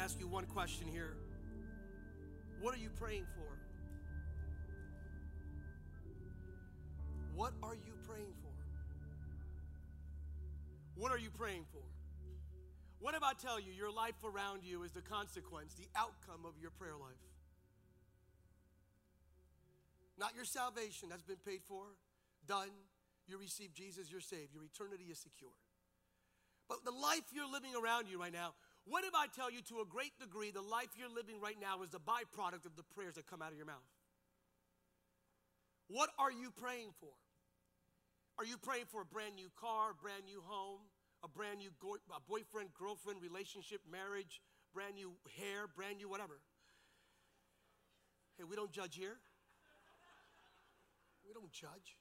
ask you one question here. What are you praying for? What are you praying for? What are you praying for? What if I tell you your life around you is the consequence, the outcome of your prayer life? Not your salvation that's been paid for, done. You receive Jesus, you're saved. Your eternity is secure. But the life you're living around you right now, what if I tell you to a great degree the life you're living right now is the byproduct of the prayers that come out of your mouth? What are you praying for? Are you praying for a brand new car, brand new home, a brand new go- a boyfriend, girlfriend, relationship, marriage, brand new hair, brand new whatever? Hey, we don't judge here. We don't judge.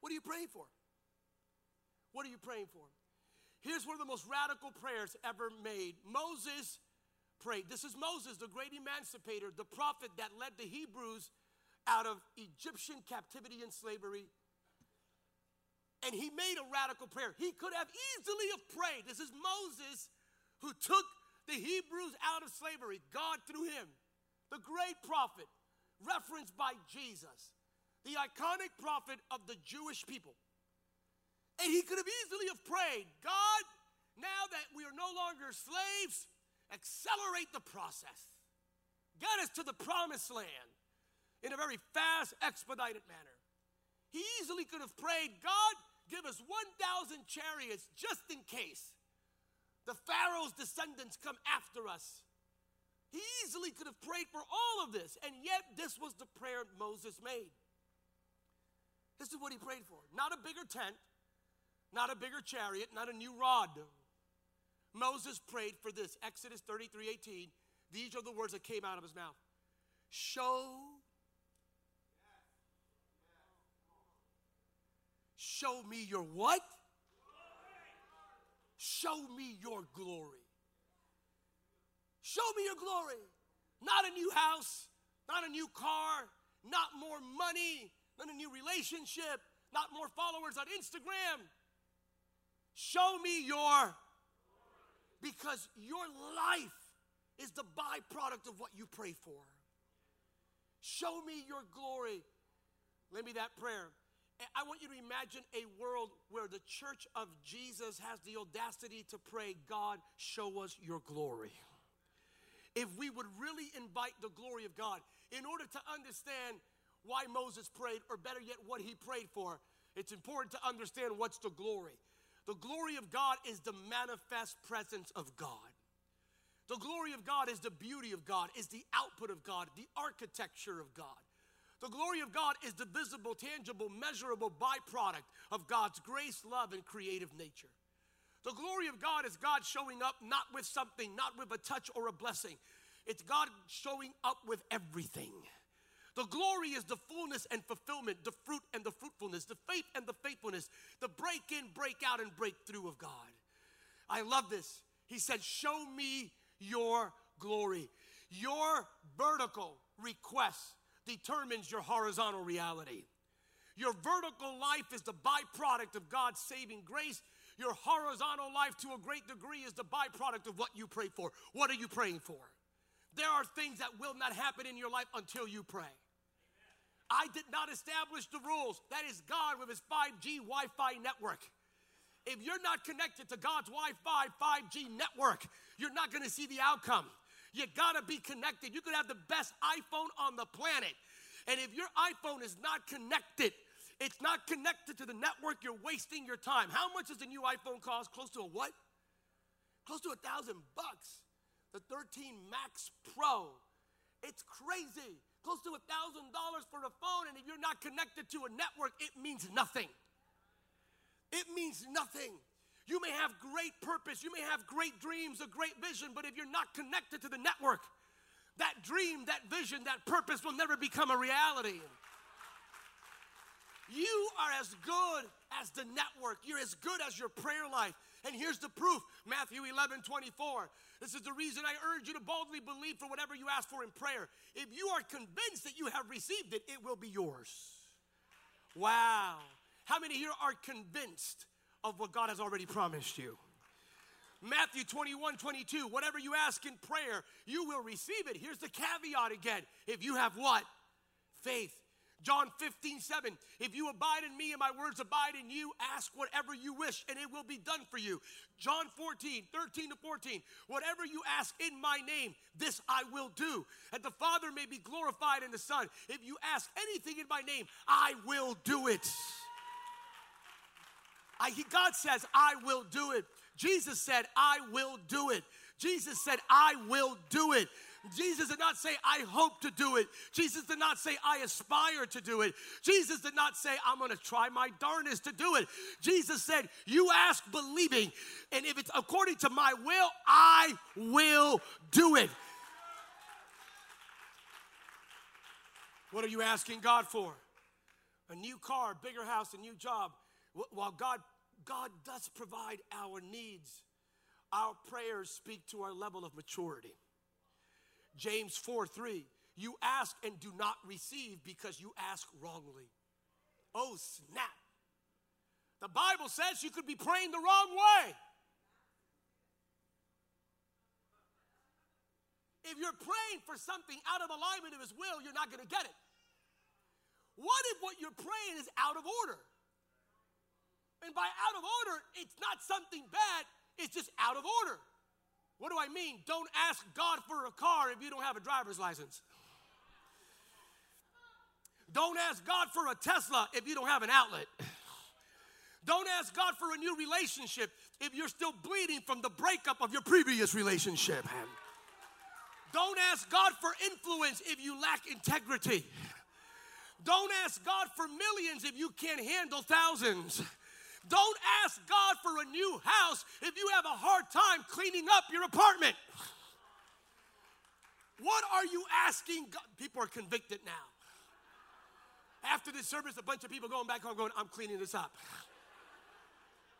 What are you praying for? What are you praying for? Here's one of the most radical prayers ever made. Moses prayed. This is Moses, the great emancipator, the prophet that led the Hebrews out of Egyptian captivity and slavery. And he made a radical prayer. He could have easily have prayed. This is Moses who took the Hebrews out of slavery. God through him, the great prophet, referenced by Jesus, the iconic prophet of the Jewish people. And he could have easily have prayed, God, now that we are no longer slaves, accelerate the process. Get us to the promised land in a very fast, expedited manner. He easily could have prayed, God, give us 1,000 chariots just in case the Pharaoh's descendants come after us. He easily could have prayed for all of this, and yet this was the prayer Moses made. This is what he prayed for not a bigger tent, not a bigger chariot, not a new rod. Moses prayed for this Exodus 33 18. These are the words that came out of his mouth. Show Show me your what? Show me your glory. Show me your glory. Not a new house, not a new car, not more money, not a new relationship, not more followers on Instagram. Show me your, because your life is the byproduct of what you pray for. Show me your glory. Let me that prayer. I want you to imagine a world where the church of Jesus has the audacity to pray, God, show us your glory. If we would really invite the glory of God, in order to understand why Moses prayed, or better yet, what he prayed for, it's important to understand what's the glory. The glory of God is the manifest presence of God. The glory of God is the beauty of God, is the output of God, the architecture of God. The glory of God is the visible, tangible, measurable byproduct of God's grace, love, and creative nature. The glory of God is God showing up not with something, not with a touch or a blessing. It's God showing up with everything. The glory is the fullness and fulfillment, the fruit and the fruitfulness, the faith and the faithfulness, the break in, break out, and breakthrough of God. I love this. He said, Show me your glory. Your vertical request determines your horizontal reality. Your vertical life is the byproduct of God's saving grace. Your horizontal life, to a great degree, is the byproduct of what you pray for. What are you praying for? There are things that will not happen in your life until you pray. I did not establish the rules. That is God with his 5G Wi Fi network. If you're not connected to God's Wi Fi 5G network, you're not gonna see the outcome. You gotta be connected. You could have the best iPhone on the planet. And if your iPhone is not connected, it's not connected to the network, you're wasting your time. How much does the new iPhone cost? Close to a what? Close to a thousand bucks. The 13 Max Pro. It's crazy. Close to a thousand dollars for a phone, and if you're not connected to a network, it means nothing. It means nothing. You may have great purpose, you may have great dreams, a great vision, but if you're not connected to the network, that dream, that vision, that purpose will never become a reality. You are as good as the network. You're as good as your prayer life. And here's the proof Matthew 11 24. This is the reason I urge you to boldly believe for whatever you ask for in prayer. If you are convinced that you have received it, it will be yours. Wow. How many here are convinced of what God has already promised you. Matthew 21, 22, whatever you ask in prayer, you will receive it. Here's the caveat again. If you have what? Faith. John 15, 7. If you abide in me and my words abide in you, ask whatever you wish and it will be done for you. John 14, 13 to 14. Whatever you ask in my name, this I will do. That the Father may be glorified in the Son. If you ask anything in my name, I will do it. I, God says, I will do it. Jesus said, I will do it. Jesus said, I will do it. Jesus did not say, I hope to do it. Jesus did not say, I aspire to do it. Jesus did not say, I'm going to try my darnest to do it. Jesus said, You ask believing, and if it's according to my will, I will do it. What are you asking God for? A new car, a bigger house, a new job. While God, God does provide our needs, our prayers speak to our level of maturity. James 4 3. You ask and do not receive because you ask wrongly. Oh, snap. The Bible says you could be praying the wrong way. If you're praying for something out of alignment of His will, you're not going to get it. What if what you're praying is out of order? And by out of order, it's not something bad, it's just out of order. What do I mean? Don't ask God for a car if you don't have a driver's license. Don't ask God for a Tesla if you don't have an outlet. Don't ask God for a new relationship if you're still bleeding from the breakup of your previous relationship. Don't ask God for influence if you lack integrity. Don't ask God for millions if you can't handle thousands. Don't ask God for a new house if you have a hard time cleaning up your apartment. What are you asking God? People are convicted now. After this service, a bunch of people going back home going, I'm cleaning this up.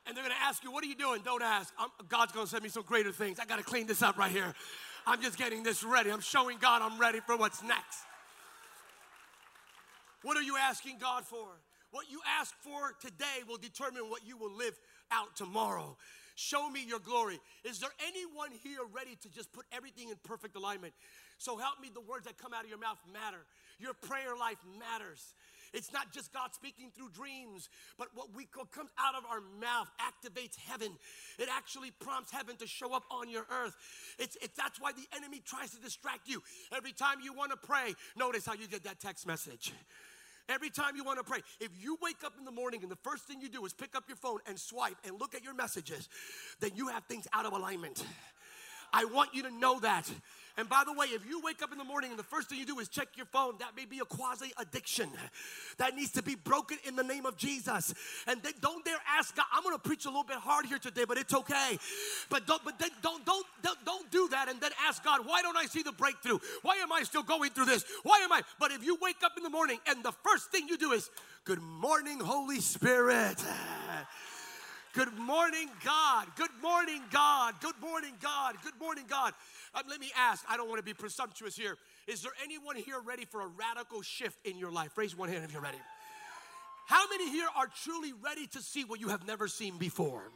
And they're gonna ask you, What are you doing? Don't ask. I'm, God's gonna send me some greater things. I gotta clean this up right here. I'm just getting this ready. I'm showing God I'm ready for what's next. What are you asking God for? What you ask for today will determine what you will live out tomorrow. Show me your glory. Is there anyone here ready to just put everything in perfect alignment? So help me, the words that come out of your mouth matter. Your prayer life matters. It's not just God speaking through dreams, but what we what comes out of our mouth activates heaven. It actually prompts heaven to show up on your earth. It's, it's that's why the enemy tries to distract you. Every time you want to pray, notice how you get that text message. Every time you want to pray, if you wake up in the morning and the first thing you do is pick up your phone and swipe and look at your messages, then you have things out of alignment. I want you to know that. And by the way, if you wake up in the morning and the first thing you do is check your phone, that may be a quasi addiction that needs to be broken in the name of Jesus. And don't dare ask God. I'm going to preach a little bit hard here today, but it's okay. But don't, but don't, don't, don't, don't do that and then ask God, why don't I see the breakthrough? Why am I still going through this? Why am I? But if you wake up in the morning and the first thing you do is, Good morning, Holy Spirit. Good morning, God. Good morning, God. Good morning, God. Good morning, God. Um, let me ask, I don't want to be presumptuous here. Is there anyone here ready for a radical shift in your life? Raise one hand if you're ready. How many here are truly ready to see what you have never seen before?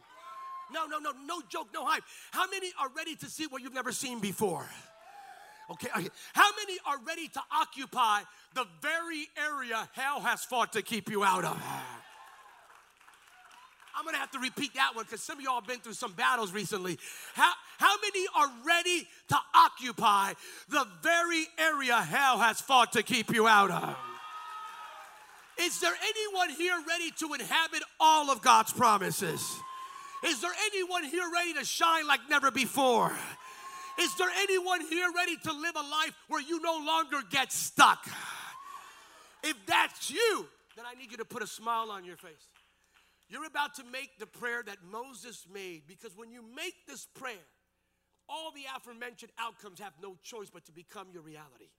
No, no, no, no joke, no hype. How many are ready to see what you've never seen before? Okay, okay. How many are ready to occupy the very area hell has fought to keep you out of? I'm gonna have to repeat that one because some of y'all have been through some battles recently. How, how many are ready to occupy the very area hell has fought to keep you out of? Is there anyone here ready to inhabit all of God's promises? Is there anyone here ready to shine like never before? Is there anyone here ready to live a life where you no longer get stuck? If that's you, then I need you to put a smile on your face. You're about to make the prayer that Moses made because when you make this prayer, all the aforementioned outcomes have no choice but to become your reality.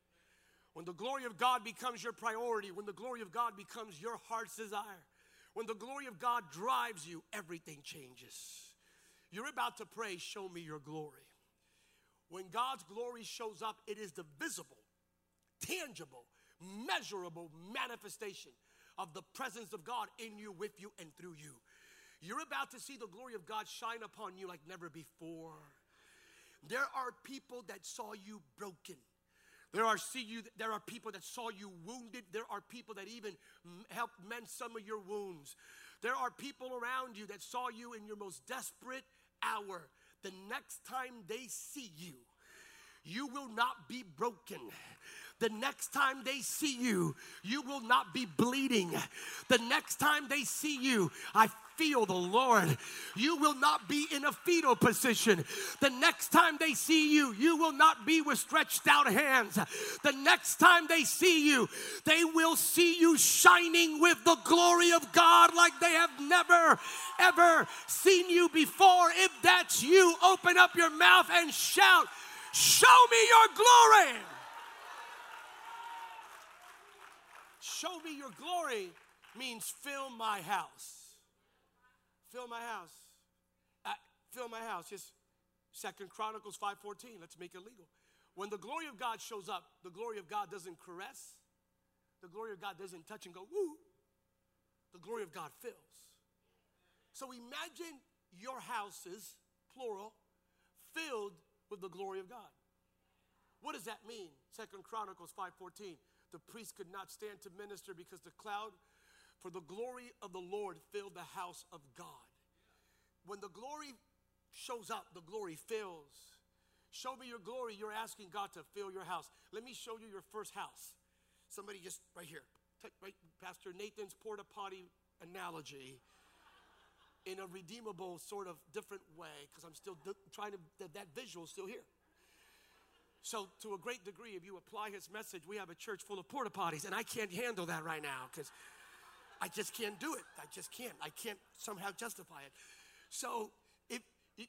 When the glory of God becomes your priority, when the glory of God becomes your heart's desire, when the glory of God drives you, everything changes. You're about to pray, Show me your glory. When God's glory shows up, it is the visible, tangible, measurable manifestation of the presence of God in you, with you, and through you. You're about to see the glory of God shine upon you like never before. There are people that saw you broken. There are see you. There are people that saw you wounded. There are people that even helped mend some of your wounds. There are people around you that saw you in your most desperate hour. The next time they see you, you will not be broken. The next time they see you, you will not be bleeding. The next time they see you, I feel the Lord. You will not be in a fetal position. The next time they see you, you will not be with stretched out hands. The next time they see you, they will see you shining with the glory of God like they have never, ever seen you before. If that's you, open up your mouth and shout, Show me your glory. Show me your glory means fill my house. Fill my house. Uh, fill my house. Just Second Chronicles 5:14. Let's make it legal. When the glory of God shows up, the glory of God doesn't caress. The glory of God doesn't touch and go, woo. The glory of God fills. So imagine your houses, plural, filled with the glory of God. What does that mean? Second Chronicles 5:14. The priest could not stand to minister because the cloud for the glory of the Lord filled the house of God. When the glory shows up, the glory fills. Show me your glory. You're asking God to fill your house. Let me show you your first house. Somebody just right here. Right, Pastor Nathan's porta potty analogy in a redeemable sort of different way because I'm still trying to, that, that visual still here. So, to a great degree, if you apply his message, we have a church full of porta potties, and I can't handle that right now because I just can't do it. I just can't. I can't somehow justify it. So if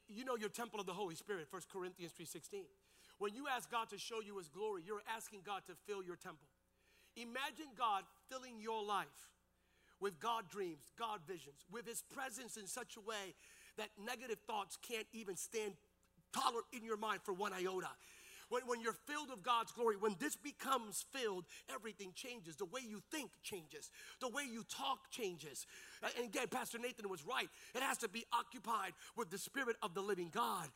you know your temple of the Holy Spirit, 1 Corinthians 3:16. When you ask God to show you his glory, you're asking God to fill your temple. Imagine God filling your life with God dreams, God visions, with his presence in such a way that negative thoughts can't even stand taller in your mind for one iota when, when you're filled of God's glory, when this becomes filled, everything changes. The way you think changes, the way you talk changes. And again, Pastor Nathan was right. It has to be occupied with the Spirit of the living God.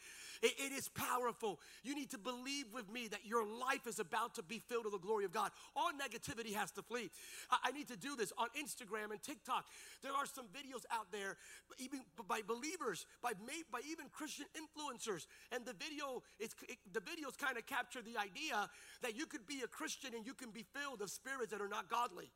It, it is powerful. You need to believe with me that your life is about to be filled with the glory of God. All negativity has to flee. I, I need to do this on Instagram and TikTok. There are some videos out there, even by believers, by by even Christian influencers, and the video it's it, the videos kind of capture the idea that you could be a Christian and you can be filled of spirits that are not godly.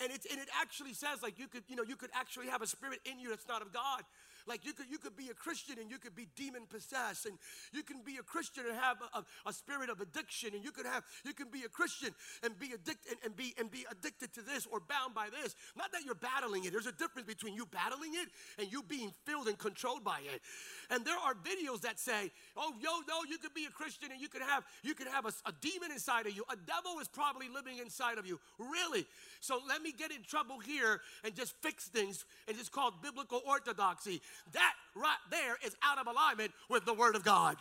And, it's, and it actually says like you could, you know, you could actually have a spirit in you that's not of God. Like you could, you could be a Christian and you could be demon possessed, and you can be a Christian and have a, a, a spirit of addiction, and you could have, you can be a Christian and be addicted and, and, be and be addicted to this or bound by this. Not that you're battling it. There's a difference between you battling it and you being filled and controlled by it. And there are videos that say, "Oh, yo, no, you could be a Christian and you could have, you could have a, a demon inside of you. A devil is probably living inside of you. Really? So let me get in trouble here and just fix things, and it's called biblical orthodoxy. That right there is out of alignment with the Word of God.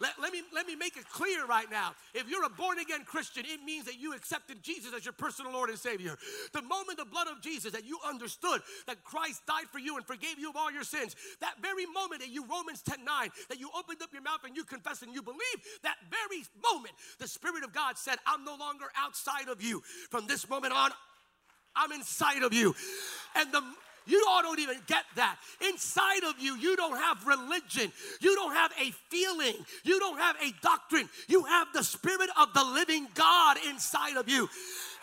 Let, let, me, let me make it clear right now. If you're a born again Christian, it means that you accepted Jesus as your personal Lord and Savior. The moment the blood of Jesus, that you understood that Christ died for you and forgave you of all your sins, that very moment that you, Romans 10 9, that you opened up your mouth and you confessed and you believe, that very moment, the Spirit of God said, I'm no longer outside of you. From this moment on, I'm inside of you. And the you all don't even get that. Inside of you, you don't have religion. You don't have a feeling. You don't have a doctrine. You have the Spirit of the living God inside of you.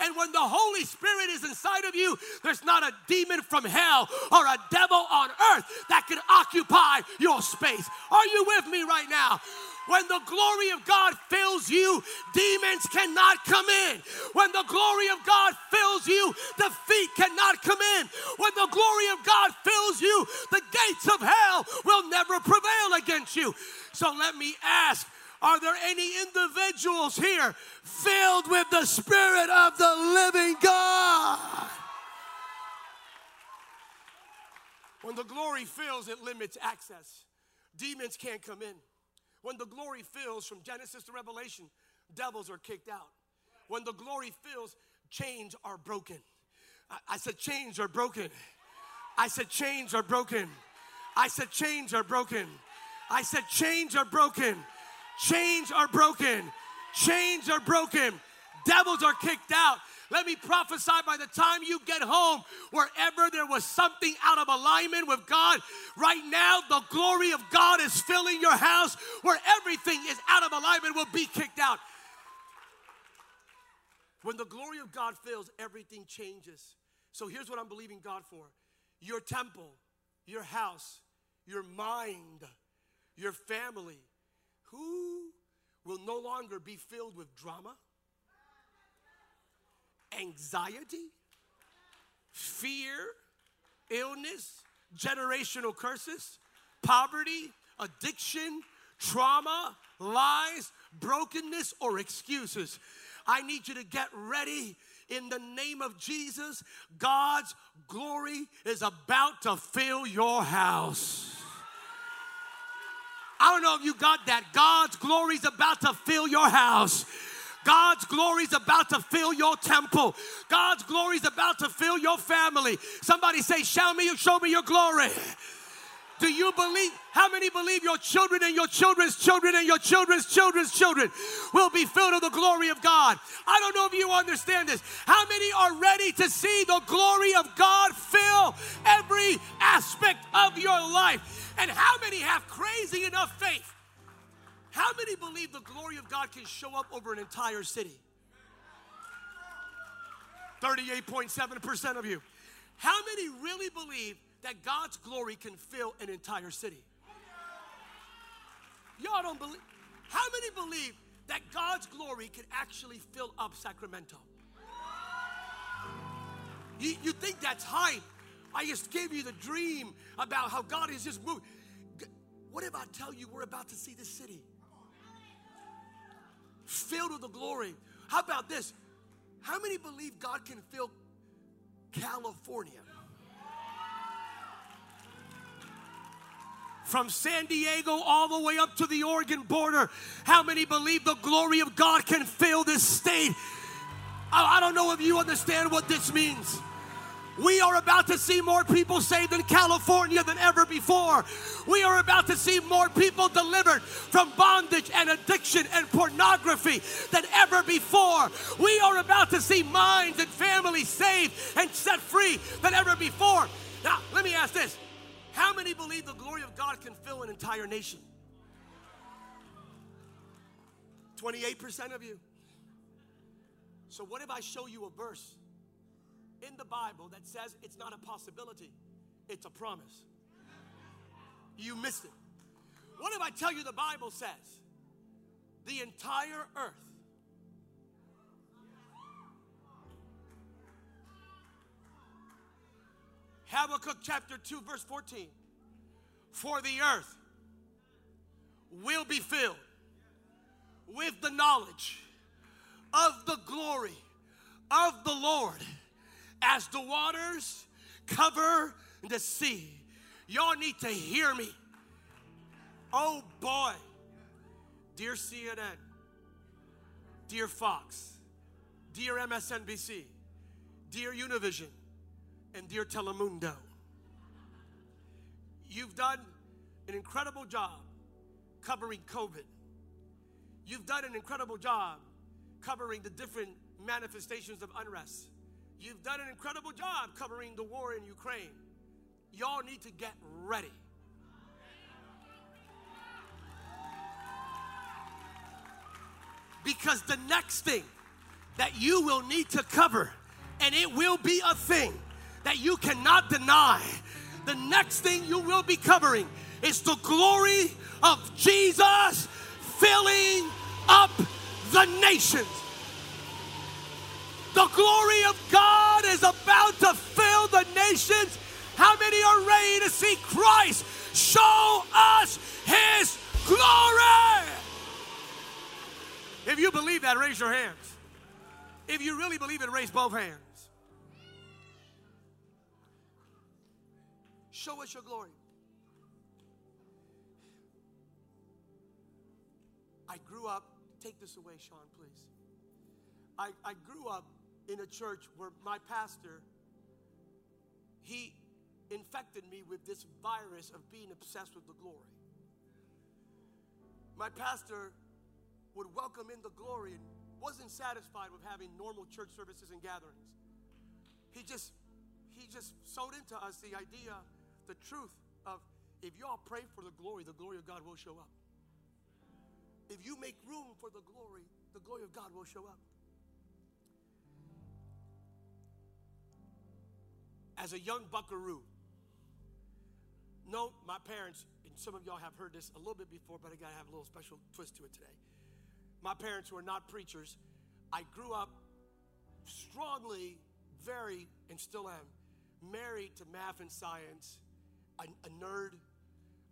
And when the Holy Spirit is inside of you, there's not a demon from hell or a devil on earth that can occupy your space. Are you with me right now? When the glory of God fills you, demons cannot come in. When the glory of God fills you, defeat cannot come in. When the glory of God fills you, the gates of hell will never prevail against you. So let me ask are there any individuals here filled with the Spirit of the living God? When the glory fills, it limits access. Demons can't come in. When the glory fills from Genesis to Revelation, devils are kicked out. When the glory fills, chains are broken. I, I said, chains are broken. I said, chains are broken. I said, chains are broken. I said, chains are broken. Chains are broken. Chains are broken. Devils are kicked out. Let me prophesy by the time you get home, wherever there was something out of alignment with God, right now the glory of God is filling your house. Where everything is out of alignment will be kicked out. When the glory of God fills, everything changes. So here's what I'm believing God for your temple, your house, your mind, your family. Who will no longer be filled with drama? anxiety, fear, illness, generational curses, poverty, addiction, trauma, lies, brokenness, or excuses. I need you to get ready in the name of Jesus. God's glory is about to fill your house. I don't know if you got that. God's glory is about to fill your house. God's glory is about to fill your temple. God's glory is about to fill your family. Somebody say, Show me, show me your glory. Do you believe? How many believe your children and your children's children and your children's children's children will be filled with the glory of God? I don't know if you understand this. How many are ready to see the glory of God fill every aspect of your life? And how many have crazy enough faith how many believe the glory of God can show up over an entire city? 38.7% of you. How many really believe that God's glory can fill an entire city? Y'all don't believe. How many believe that God's glory can actually fill up Sacramento? You, you think that's hype? I just gave you the dream about how God is just moving. What if I tell you we're about to see this city? filled with the glory. How about this? How many believe God can fill California? From San Diego all the way up to the Oregon border. How many believe the glory of God can fill this state? I, don't know if you understand what this means. We are about to see more people saved in California than ever before. We are about to see more people delivered from bondage and addiction and pornography than ever before. We are about to see minds and families saved and set free than ever before. Now, let me ask this How many believe the glory of God can fill an entire nation? 28% of you. So, what if I show you a verse? In the Bible that says it's not a possibility, it's a promise. You missed it. What if I tell you the Bible says the entire earth Habakkuk chapter 2, verse 14. For the earth will be filled with the knowledge of the glory of the Lord as the waters cover the sea. Y'all need to hear me. Oh boy. Dear CNN, dear Fox, dear MSNBC, dear Univision, and dear Telemundo, you've done an incredible job covering COVID. You've done an incredible job covering the different manifestations of unrest. You've done an incredible job covering the war in Ukraine. Y'all need to get ready. Because the next thing that you will need to cover, and it will be a thing that you cannot deny, the next thing you will be covering is the glory of Jesus filling up the nations. The glory of God is about to fill the nations. How many are ready to see Christ show us his glory? If you believe that, raise your hands. If you really believe it, raise both hands. Show us your glory. I grew up, take this away, Sean, please. I, I grew up in a church where my pastor, he infected me with this virus of being obsessed with the glory. My pastor would welcome in the glory and wasn't satisfied with having normal church services and gatherings. He just he just sowed into us the idea, the truth of if y'all pray for the glory, the glory of God will show up. If you make room for the glory, the glory of God will show up. As a young buckaroo, no, my parents, and some of y'all have heard this a little bit before, but I gotta have a little special twist to it today. My parents were not preachers. I grew up strongly, very, and still am, married to math and science, a, a nerd.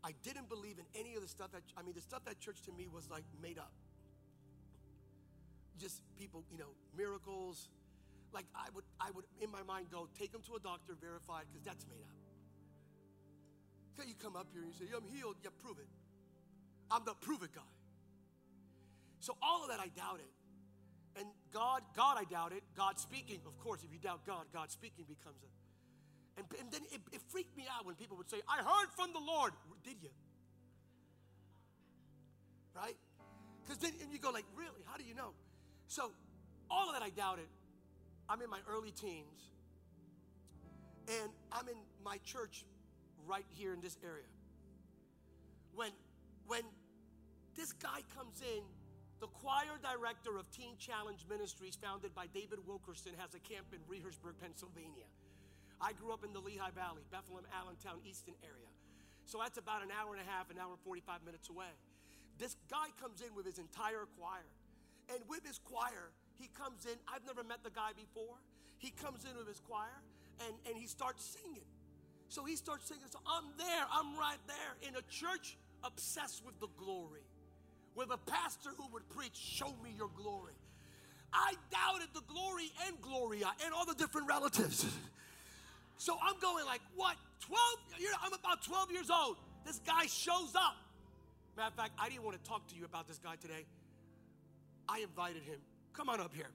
I didn't believe in any of the stuff that, I mean, the stuff that church to me was like made up. Just people, you know, miracles. Like I would, I would in my mind go, take them to a doctor, verified, because that's made up. So you come up here and you say, I'm healed. Yeah, prove it. I'm the prove it guy. So all of that I doubted. And God, God I doubted. God speaking, of course, if you doubt God, God speaking becomes a. And, and then it, it freaked me out when people would say, I heard from the Lord. Did you? Right? Because then and you go like, really? How do you know? So all of that I doubted. I'm in my early teens. And I'm in my church right here in this area. When when this guy comes in the choir director of Teen Challenge Ministries, founded by David Wilkerson, has a camp in Rehrersburg, Pennsylvania. I grew up in the Lehigh Valley, Bethlehem, Allentown, Easton area. So that's about an hour and a half, an hour and 45 minutes away. This guy comes in with his entire choir. And with his choir, he comes in. I've never met the guy before. He comes in with his choir and, and he starts singing. So he starts singing. So I'm there, I'm right there in a church obsessed with the glory with a pastor who would preach, Show me your glory. I doubted the glory and Gloria and all the different relatives. So I'm going like, what? 12? I'm about 12 years old. This guy shows up. Matter of fact, I didn't want to talk to you about this guy today. I invited him. Come on up here.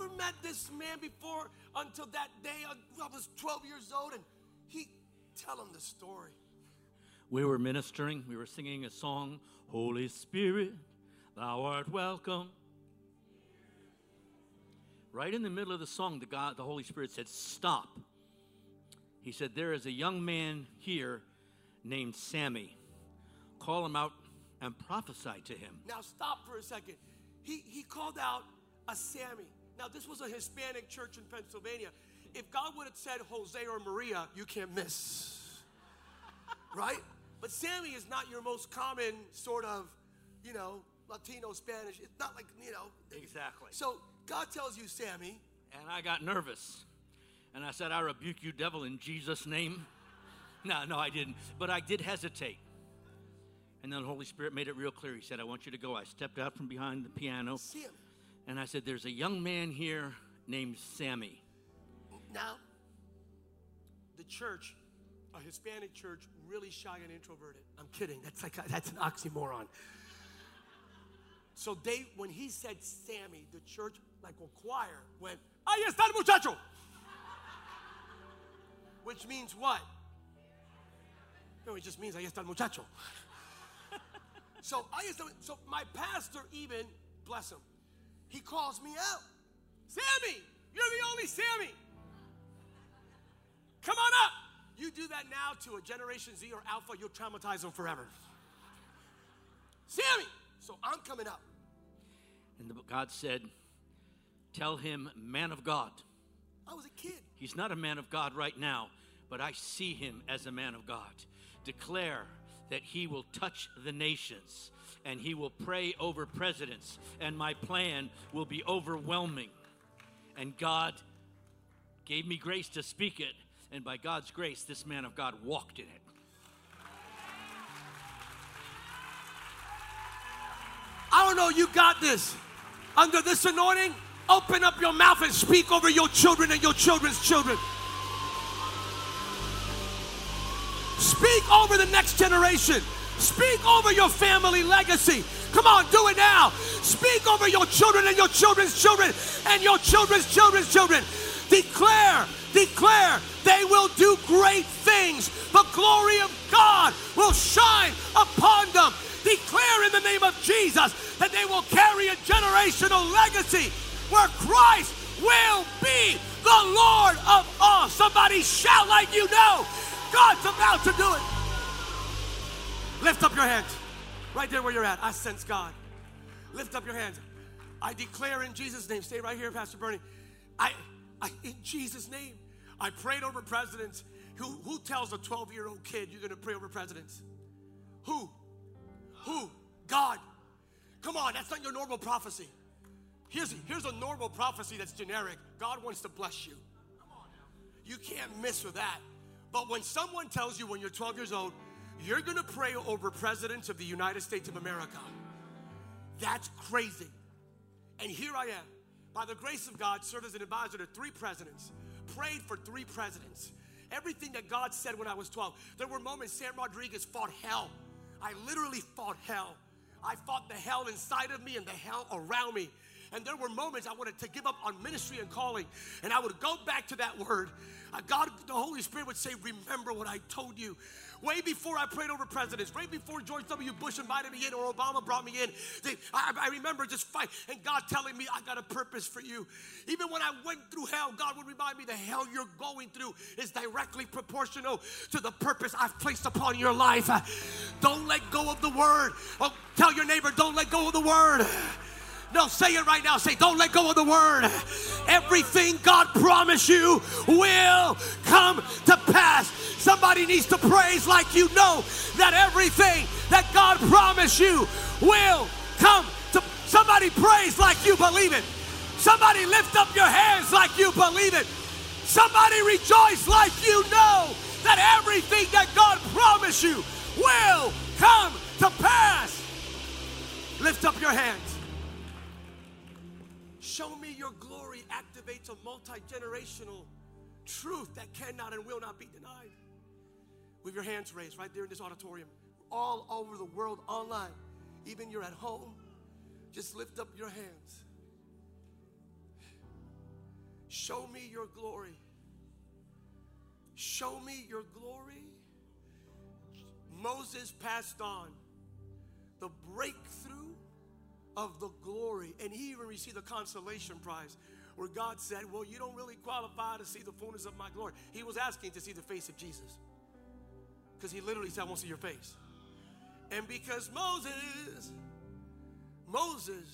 never met this man before until that day. I was 12 years old, and he tell him the story. We were ministering. We were singing a song, Holy Spirit, Thou art welcome. Right in the middle of the song, the God, the Holy Spirit said, "Stop." He said, "There is a young man here named Sammy. Call him out and prophesy to him." Now stop for a second. He he called out a Sammy. Now, this was a Hispanic church in Pennsylvania. If God would have said Jose or Maria, you can't miss. right? But Sammy is not your most common sort of, you know, Latino Spanish. It's not like, you know. Exactly. So God tells you, Sammy. And I got nervous. And I said, I rebuke you, devil, in Jesus' name. No, no, I didn't. But I did hesitate. And then the Holy Spirit made it real clear. He said, I want you to go. I stepped out from behind the piano. And I said, There's a young man here named Sammy. Now, the church, a Hispanic church, really shy and introverted. I'm kidding. That's like a, that's an oxymoron. So they, when he said Sammy, the church, like a choir, went, Ahí está el muchacho. Which means what? No, it just means ahí está el muchacho. so I used to, so my pastor even, bless him, he calls me out. Sammy, you're the only Sammy. Come on up. You do that now to a Generation Z or Alpha, you'll traumatize them forever. Sammy. So I'm coming up. And God said, Tell him, man of God. I was a kid. He's not a man of God right now, but I see him as a man of God. Declare that he will touch the nations and he will pray over presidents, and my plan will be overwhelming. And God gave me grace to speak it, and by God's grace, this man of God walked in it. I don't know, you got this. Under this anointing, open up your mouth and speak over your children and your children's children. Speak over the next generation. Speak over your family legacy. Come on, do it now. Speak over your children and your children's children and your children's children's children. Declare, declare they will do great things. The glory of God will shine upon them. Declare in the name of Jesus that they will carry a generational legacy where Christ will be the Lord of all. Somebody shout like you know God's about to do it. Lift up your hands. Right there where you're at. I sense God. Lift up your hands. I declare in Jesus' name. Stay right here, Pastor Bernie. I, I in Jesus' name, I prayed over presidents. Who, who tells a 12 year old kid you're going to pray over presidents? Who? Who? God. Come on, that's not your normal prophecy. Here's, here's a normal prophecy that's generic God wants to bless you. You can't miss with that. But when someone tells you when you're 12 years old, you're gonna pray over presidents of the United States of America, that's crazy. And here I am, by the grace of God, served as an advisor to three presidents, prayed for three presidents. Everything that God said when I was 12. There were moments Sam Rodriguez fought hell. I literally fought hell. I fought the hell inside of me and the hell around me. And there were moments I wanted to give up on ministry and calling, and I would go back to that word. God, the Holy Spirit would say, Remember what I told you. Way before I prayed over presidents, way before George W. Bush invited me in or Obama brought me in, they, I, I, remember just fight and God telling me, I got a purpose for you. Even when I went through hell, God would remind me the hell you're going through is directly proportional to the purpose I've placed upon your life. Don't let go of the word. Oh, tell your neighbor, don't let go of the word. No, say it right now. Say, don't let go of the word. Everything God promised you will come to pass. Somebody needs to praise like you know that everything that God promised you will come to somebody praise like you believe it. Somebody lift up your hands like you believe it. Somebody rejoice like you know that everything that God promised you will come to pass. Lift up your hands. Show me your glory activates a multi generational truth that cannot and will not be denied. With your hands raised right there in this auditorium, all over the world, online, even you're at home, just lift up your hands. Show me your glory. Show me your glory. Moses passed on the breakthrough of the glory. And he even received a consolation prize where God said, Well, you don't really qualify to see the fullness of my glory. He was asking to see the face of Jesus because he literally said, I want to see your face. And because Moses, Moses,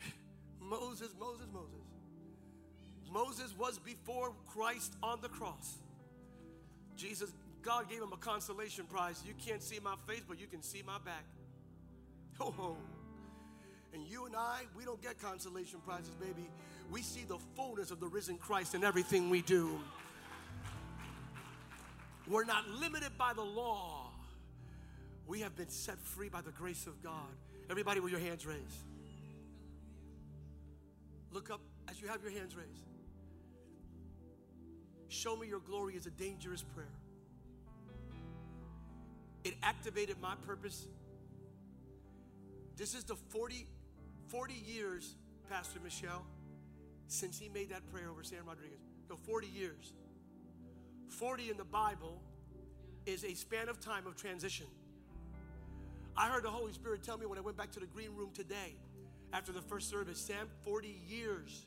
Moses, Moses, Moses, Moses was before Christ on the cross. Jesus, God gave him a consolation prize. You can't see my face, but you can see my back. Oh, and you and I, we don't get consolation prizes, baby. We see the fullness of the risen Christ in everything we do. We're not limited by the law. We have been set free by the grace of God. Everybody with your hands raised. Look up as you have your hands raised. Show me your glory is a dangerous prayer. It activated my purpose. This is the 40 40 years, Pastor Michelle, since he made that prayer over Sam Rodriguez. So 40 years. 40 in the Bible is a span of time of transition. I heard the Holy Spirit tell me when I went back to the green room today after the first service, Sam, 40 years,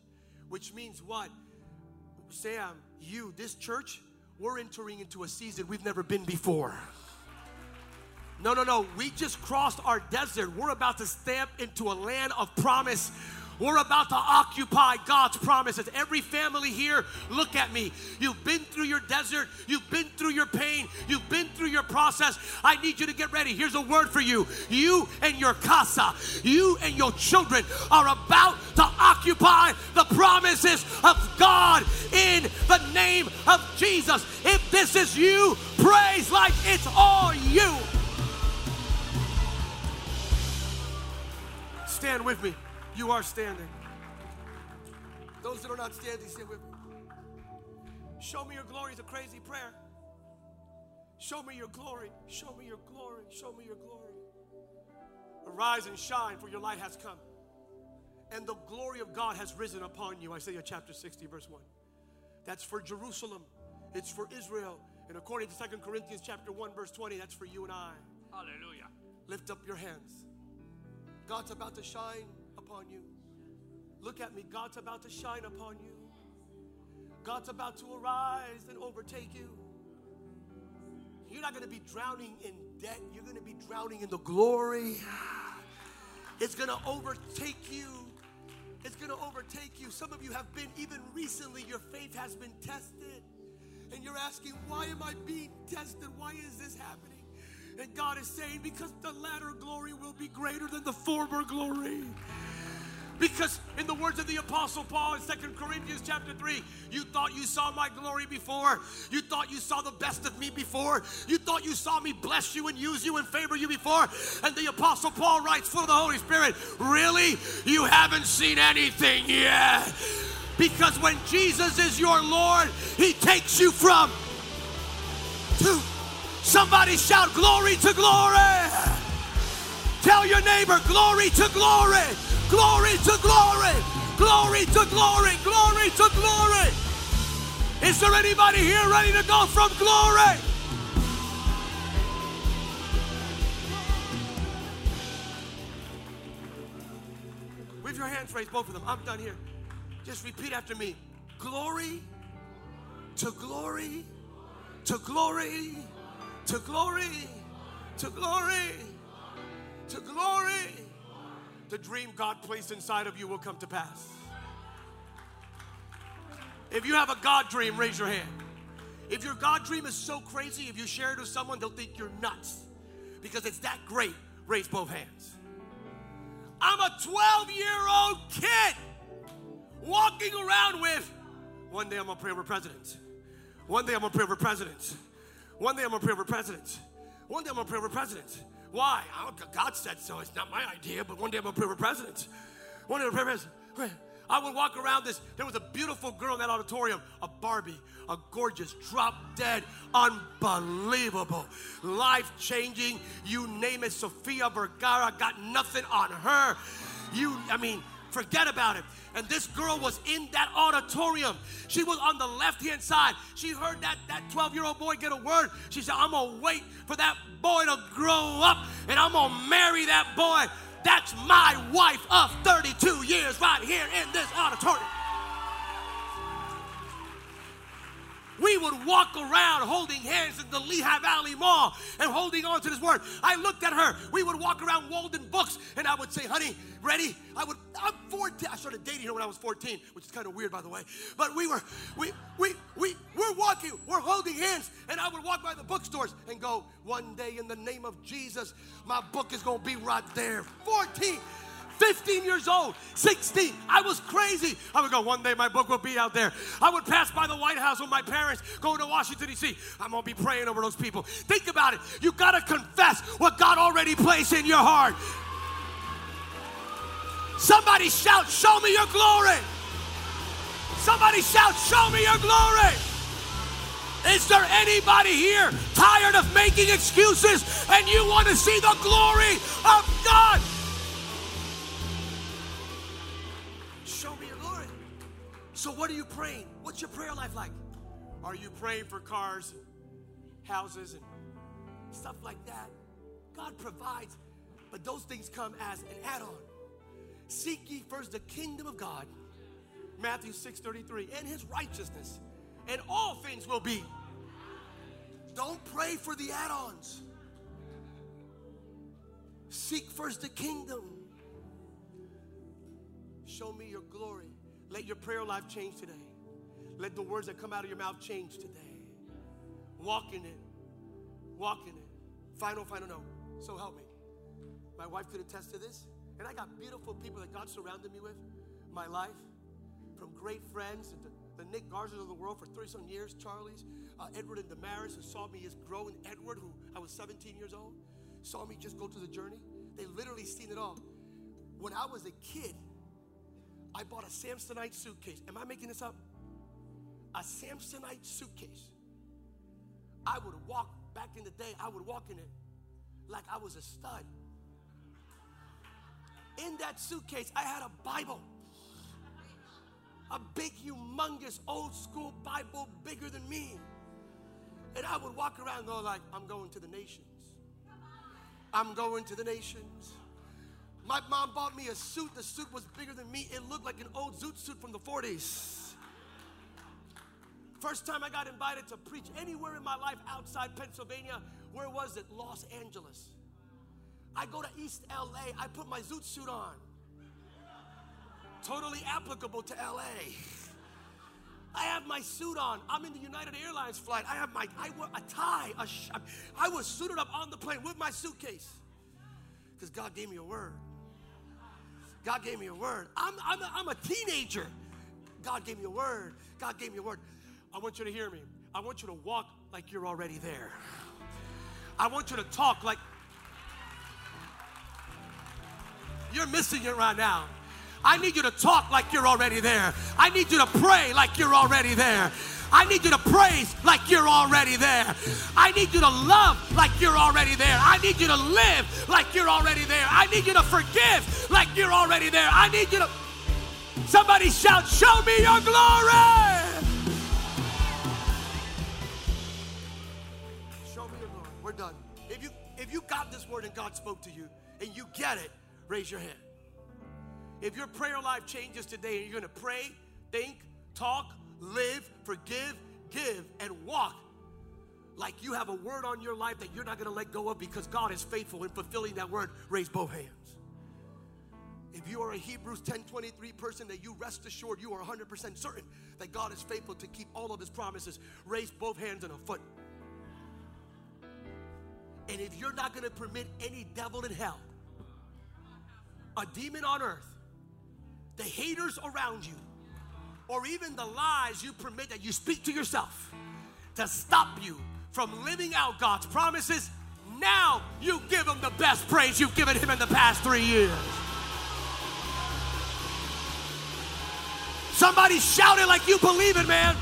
which means what? Sam, you, this church, we're entering into a season we've never been before. No, no, no. We just crossed our desert. We're about to step into a land of promise. We're about to occupy God's promises. Every family here, look at me. You've been through your desert. You've been through your pain. You've been through your process. I need you to get ready. Here's a word for you. You and your casa, you and your children are about to occupy the promises of God in the name of Jesus. If this is you, praise like it's all you. Stand with me. You are standing. Those that are not standing, stand with me. Show me your glory is a crazy prayer. Show me your glory. Show me your glory. Show me your glory. Arise and shine, for your light has come. And the glory of God has risen upon you. Isaiah chapter 60, verse 1. That's for Jerusalem. It's for Israel. And according to 2 Corinthians chapter 1, verse 20, that's for you and I. Hallelujah. Lift up your hands. God's about to shine upon you. Look at me. God's about to shine upon you. God's about to arise and overtake you. You're not going to be drowning in debt. You're going to be drowning in the glory. It's going to overtake you. It's going to overtake you. Some of you have been, even recently, your faith has been tested. And you're asking, why am I being tested? Why is this happening? And God is saying, because the latter glory will be greater than the former glory. Because in the words of the apostle Paul in Second Corinthians chapter 3, you thought you saw my glory before. You thought you saw the best of me before. You thought you saw me bless you and use you and favor you before. And the apostle Paul writes of the Holy Spirit, really? You haven't seen anything yet. Because when Jesus is your Lord, he takes you from somebody shout glory to glory. Tell your neighbor glory to glory. Glory to glory. Glory to glory. Glory to glory. Is there anybody here ready to go from glory? With your hands raised, both of them. I'm done here. Just repeat after me. Glory to glory to glory to glory to glory to glory the dream God placed inside of you will come to pass. If you have a God dream, raise your hand. If your God dream is so crazy, if you share it with someone, they'll think you're nuts because it's that great. Raise both hands. I'm a 12 year old kid walking around with one day I'm gonna pray for president. One day I'm gonna pray for president. One day I'm gonna pray for president. One day I'm gonna pray for president. Why? God said so. It's not my idea, but one day I'm to pray for president. One day I'm to pray for president. I would walk around this. There was a beautiful girl in that auditorium, a Barbie, a gorgeous, drop dead, unbelievable, life changing. You name it, Sofia Vergara, got nothing on her. You, I mean, forget about it. And this girl was in that auditorium. She was on the left hand side. She heard that that 12 year old boy get a word. She said, I'm going to wait for that boy to grow up and I'm going to marry that boy. That's my wife of 32 years right here in this auditorium. We would walk around holding hands in the Lehigh Valley Mall and holding on to this word. I looked at her. We would walk around Walden Books and I would say, honey, ready? I would, I'm 14. I started dating her when I was 14, which is kind of weird, by the way. But we were, we, we, we, we're walking, we're holding hands, and I would walk by the bookstores and go, one day in the name of Jesus, my book is going to be right there. 14. 15 years old, 16. I was crazy. I would go, one day my book will be out there. I would pass by the White House with my parents going to Washington, D.C. I'm going to be praying over those people. Think about it. You got to confess what God already placed in your heart. Somebody shout, Show me your glory. Somebody shout, Show me your glory. Is there anybody here tired of making excuses and you want to see the glory of God? So, what are you praying? What's your prayer life like? Are you praying for cars, houses, and stuff like that? God provides, but those things come as an add on. Seek ye first the kingdom of God, Matthew 6 33, and his righteousness, and all things will be. Don't pray for the add ons. Seek first the kingdom. Show me your glory. Let your prayer life change today. Let the words that come out of your mouth change today. Walk in it. Walk in it. Final, final note. So help me. My wife could attest to this. And I got beautiful people that God surrounded me with my life, from great friends, the, the Nick Garzas of the world for 30 some years, Charlie's, uh, Edward and Damaris, who saw me as growing. Edward, who I was 17 years old, saw me just go through the journey. They literally seen it all. When I was a kid, I bought a Samsonite suitcase. Am I making this up? A Samsonite suitcase. I would walk back in the day, I would walk in it like I was a stud. In that suitcase, I had a Bible. A big, humongous, old school Bible bigger than me. And I would walk around going like, I'm going to the nations. I'm going to the nations. My mom bought me a suit. The suit was bigger than me. It looked like an old zoot suit from the 40s. First time I got invited to preach anywhere in my life outside Pennsylvania, where was it? Los Angeles. I go to East LA, I put my zoot suit on. Totally applicable to LA. I have my suit on. I'm in the United Airlines flight. I have my I wear a tie. A sh- I was suited up on the plane with my suitcase because God gave me a word. God gave me a word. I'm, I'm, a, I'm a teenager. God gave me a word. God gave me a word. I want you to hear me. I want you to walk like you're already there. I want you to talk like you're missing it right now. I need you to talk like you're already there. I need you to pray like you're already there. I need you to praise like you're already there. I need you to love like you're already there. I need you to live like you're already there. I need you to forgive like you're already there. I need you to. Somebody shout, Show me your glory! Show me your glory. We're done. If you if you got this word and God spoke to you and you get it, raise your hand. If your prayer life changes today and you're going to pray, think, talk, live, forgive, give, and walk like you have a word on your life that you're not going to let go of because God is faithful in fulfilling that word, raise both hands. If you are a Hebrews 10:23 person that you rest assured you are 100% certain that God is faithful to keep all of his promises, raise both hands and a foot. And if you're not going to permit any devil in hell, a demon on earth, the haters around you, or even the lies you permit that you speak to yourself to stop you from living out God's promises, now you give him the best praise you've given him in the past three years. Somebody shout it like you believe it, man.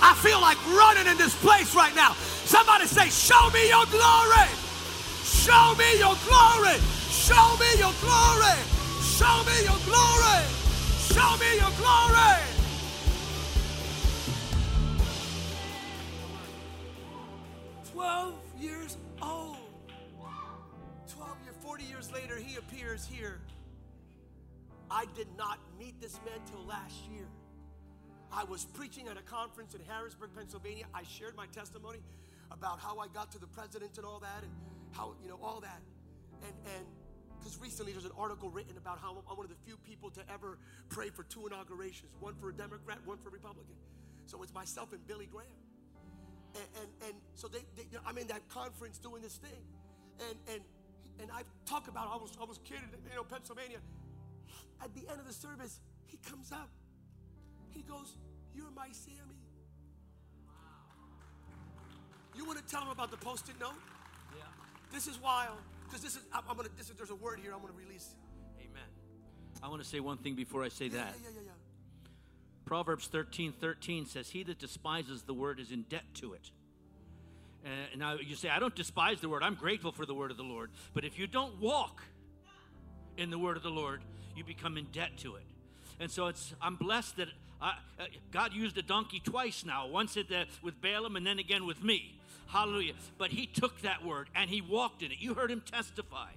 I feel like running in this place right now. Somebody say, Show me your glory. Show me your glory. Show me your glory. Show me your glory. Show me your glory. Appears here. I did not meet this man till last year. I was preaching at a conference in Harrisburg, Pennsylvania. I shared my testimony about how I got to the president and all that, and how, you know, all that. And, and, because recently there's an article written about how I'm one of the few people to ever pray for two inaugurations one for a Democrat, one for a Republican. So it's myself and Billy Graham. And, and, and so they, they you know, I'm in that conference doing this thing. And, and, and I talk about, I was, I was kid in you know, Pennsylvania. At the end of the service, he comes up. He goes, You're my Sammy. You want to tell him about the post-it note? Yeah. This is wild. Because this is, I'm, I'm gonna, this is, there's a word here I'm gonna release. Amen. I want to say one thing before I say Yeah, that. yeah, yeah, yeah, yeah. Proverbs 13 13 says, He that despises the word is in debt to it. And now you say, I don't despise the word. I'm grateful for the word of the Lord. But if you don't walk in the word of the Lord, you become in debt to it. And so it's, I'm blessed that I, uh, God used a donkey twice now, once at the, with Balaam and then again with me. Hallelujah. But he took that word and he walked in it. You heard him testify.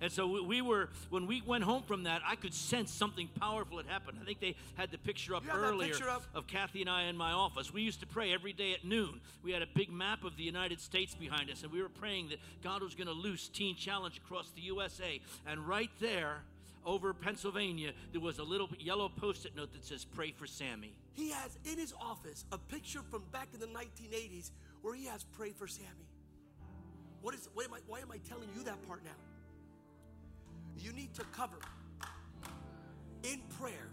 And so we- we were, when we went home from that, I could sense something powerful had happened. I think they had the picture up You have that earlier picture up? of Kathy and I in my office. We used to pray every day at noon. We had a big map of the United States behind us, and we were praying that God was going to loose Teen Challenge across the USA. And right there, over Pennsylvania, there was a little yellow post it note that says, Pray for Sammy. He has in his office a picture from back in the 1980s where he has pray for Sammy. What is why am I, why am I telling you that part now? You need to cover in prayer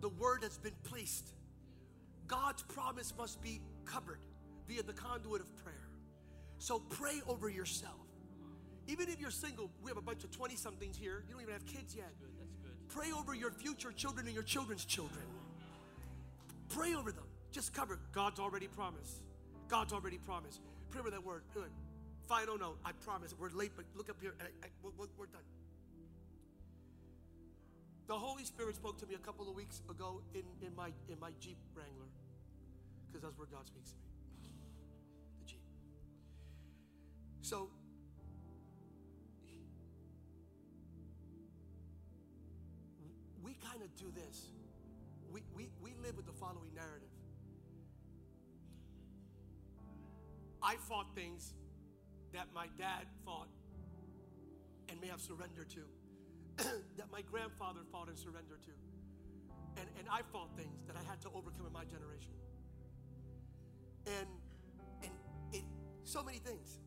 the word that's been placed. God's promise must be covered via the conduit of prayer. So pray over yourself. Even if you're single, we have a bunch of 20 somethings here. You don't even have kids yet. Good, that's good. Pray over your future children and your children's children. Pray over them. Just cover. God's already promised. God's already promised. remember that word. Good. Final note. I promise. We're late, but look up here. I, I, we're, we're done. The Holy Spirit spoke to me a couple of weeks ago in, in my in my Jeep Wrangler, because that's where God speaks to me. The Jeep. So we kind of do this. We, we, we live with the following narrative. I fought things that my dad fought and may have surrendered to, that my grandfather fought and surrendered to. And, and I fought things that I had to overcome in my generation. And, and it, so many things.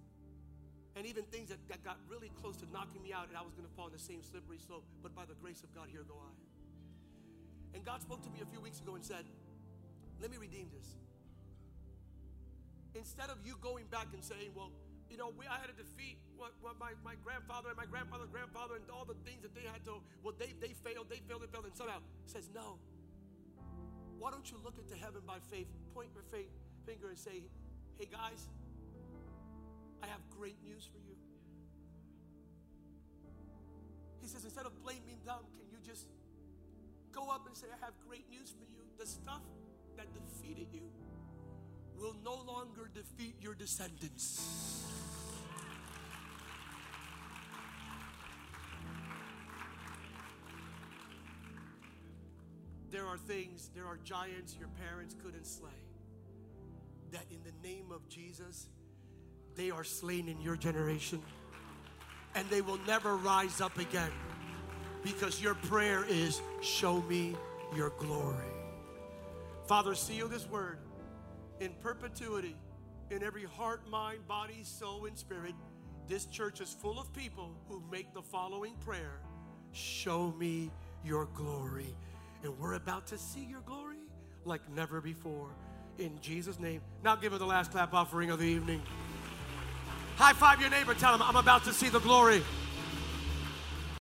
And even things that, that got really close to knocking me out, and I was going to fall in the same slippery slope. But by the grace of God, here go I. And God spoke to me a few weeks ago and said, Let me redeem this. Instead of you going back and saying, Well, you know, we, I had to defeat what, what my, my grandfather and my grandfather's grandfather and all the things that they had to, well, they, they failed, they failed, they failed. And somehow says, No. Why don't you look into heaven by faith, point your faith, finger and say, Hey guys, I have great news for you. He says, instead of blaming them, can you just go up and say, I have great news for you. The stuff that defeated you will no longer defeat your descendants. There are things, there are giants your parents couldn't slay. That in the name of Jesus, they are slain in your generation. And they will never rise up again because your prayer is, Show me your glory. Father, seal this word in perpetuity in every heart, mind, body, soul, and spirit. This church is full of people who make the following prayer Show me your glory. And we're about to see your glory like never before. In Jesus' name. Now give her the last clap offering of the evening. High five your neighbor. Tell him, I'm about to see the glory.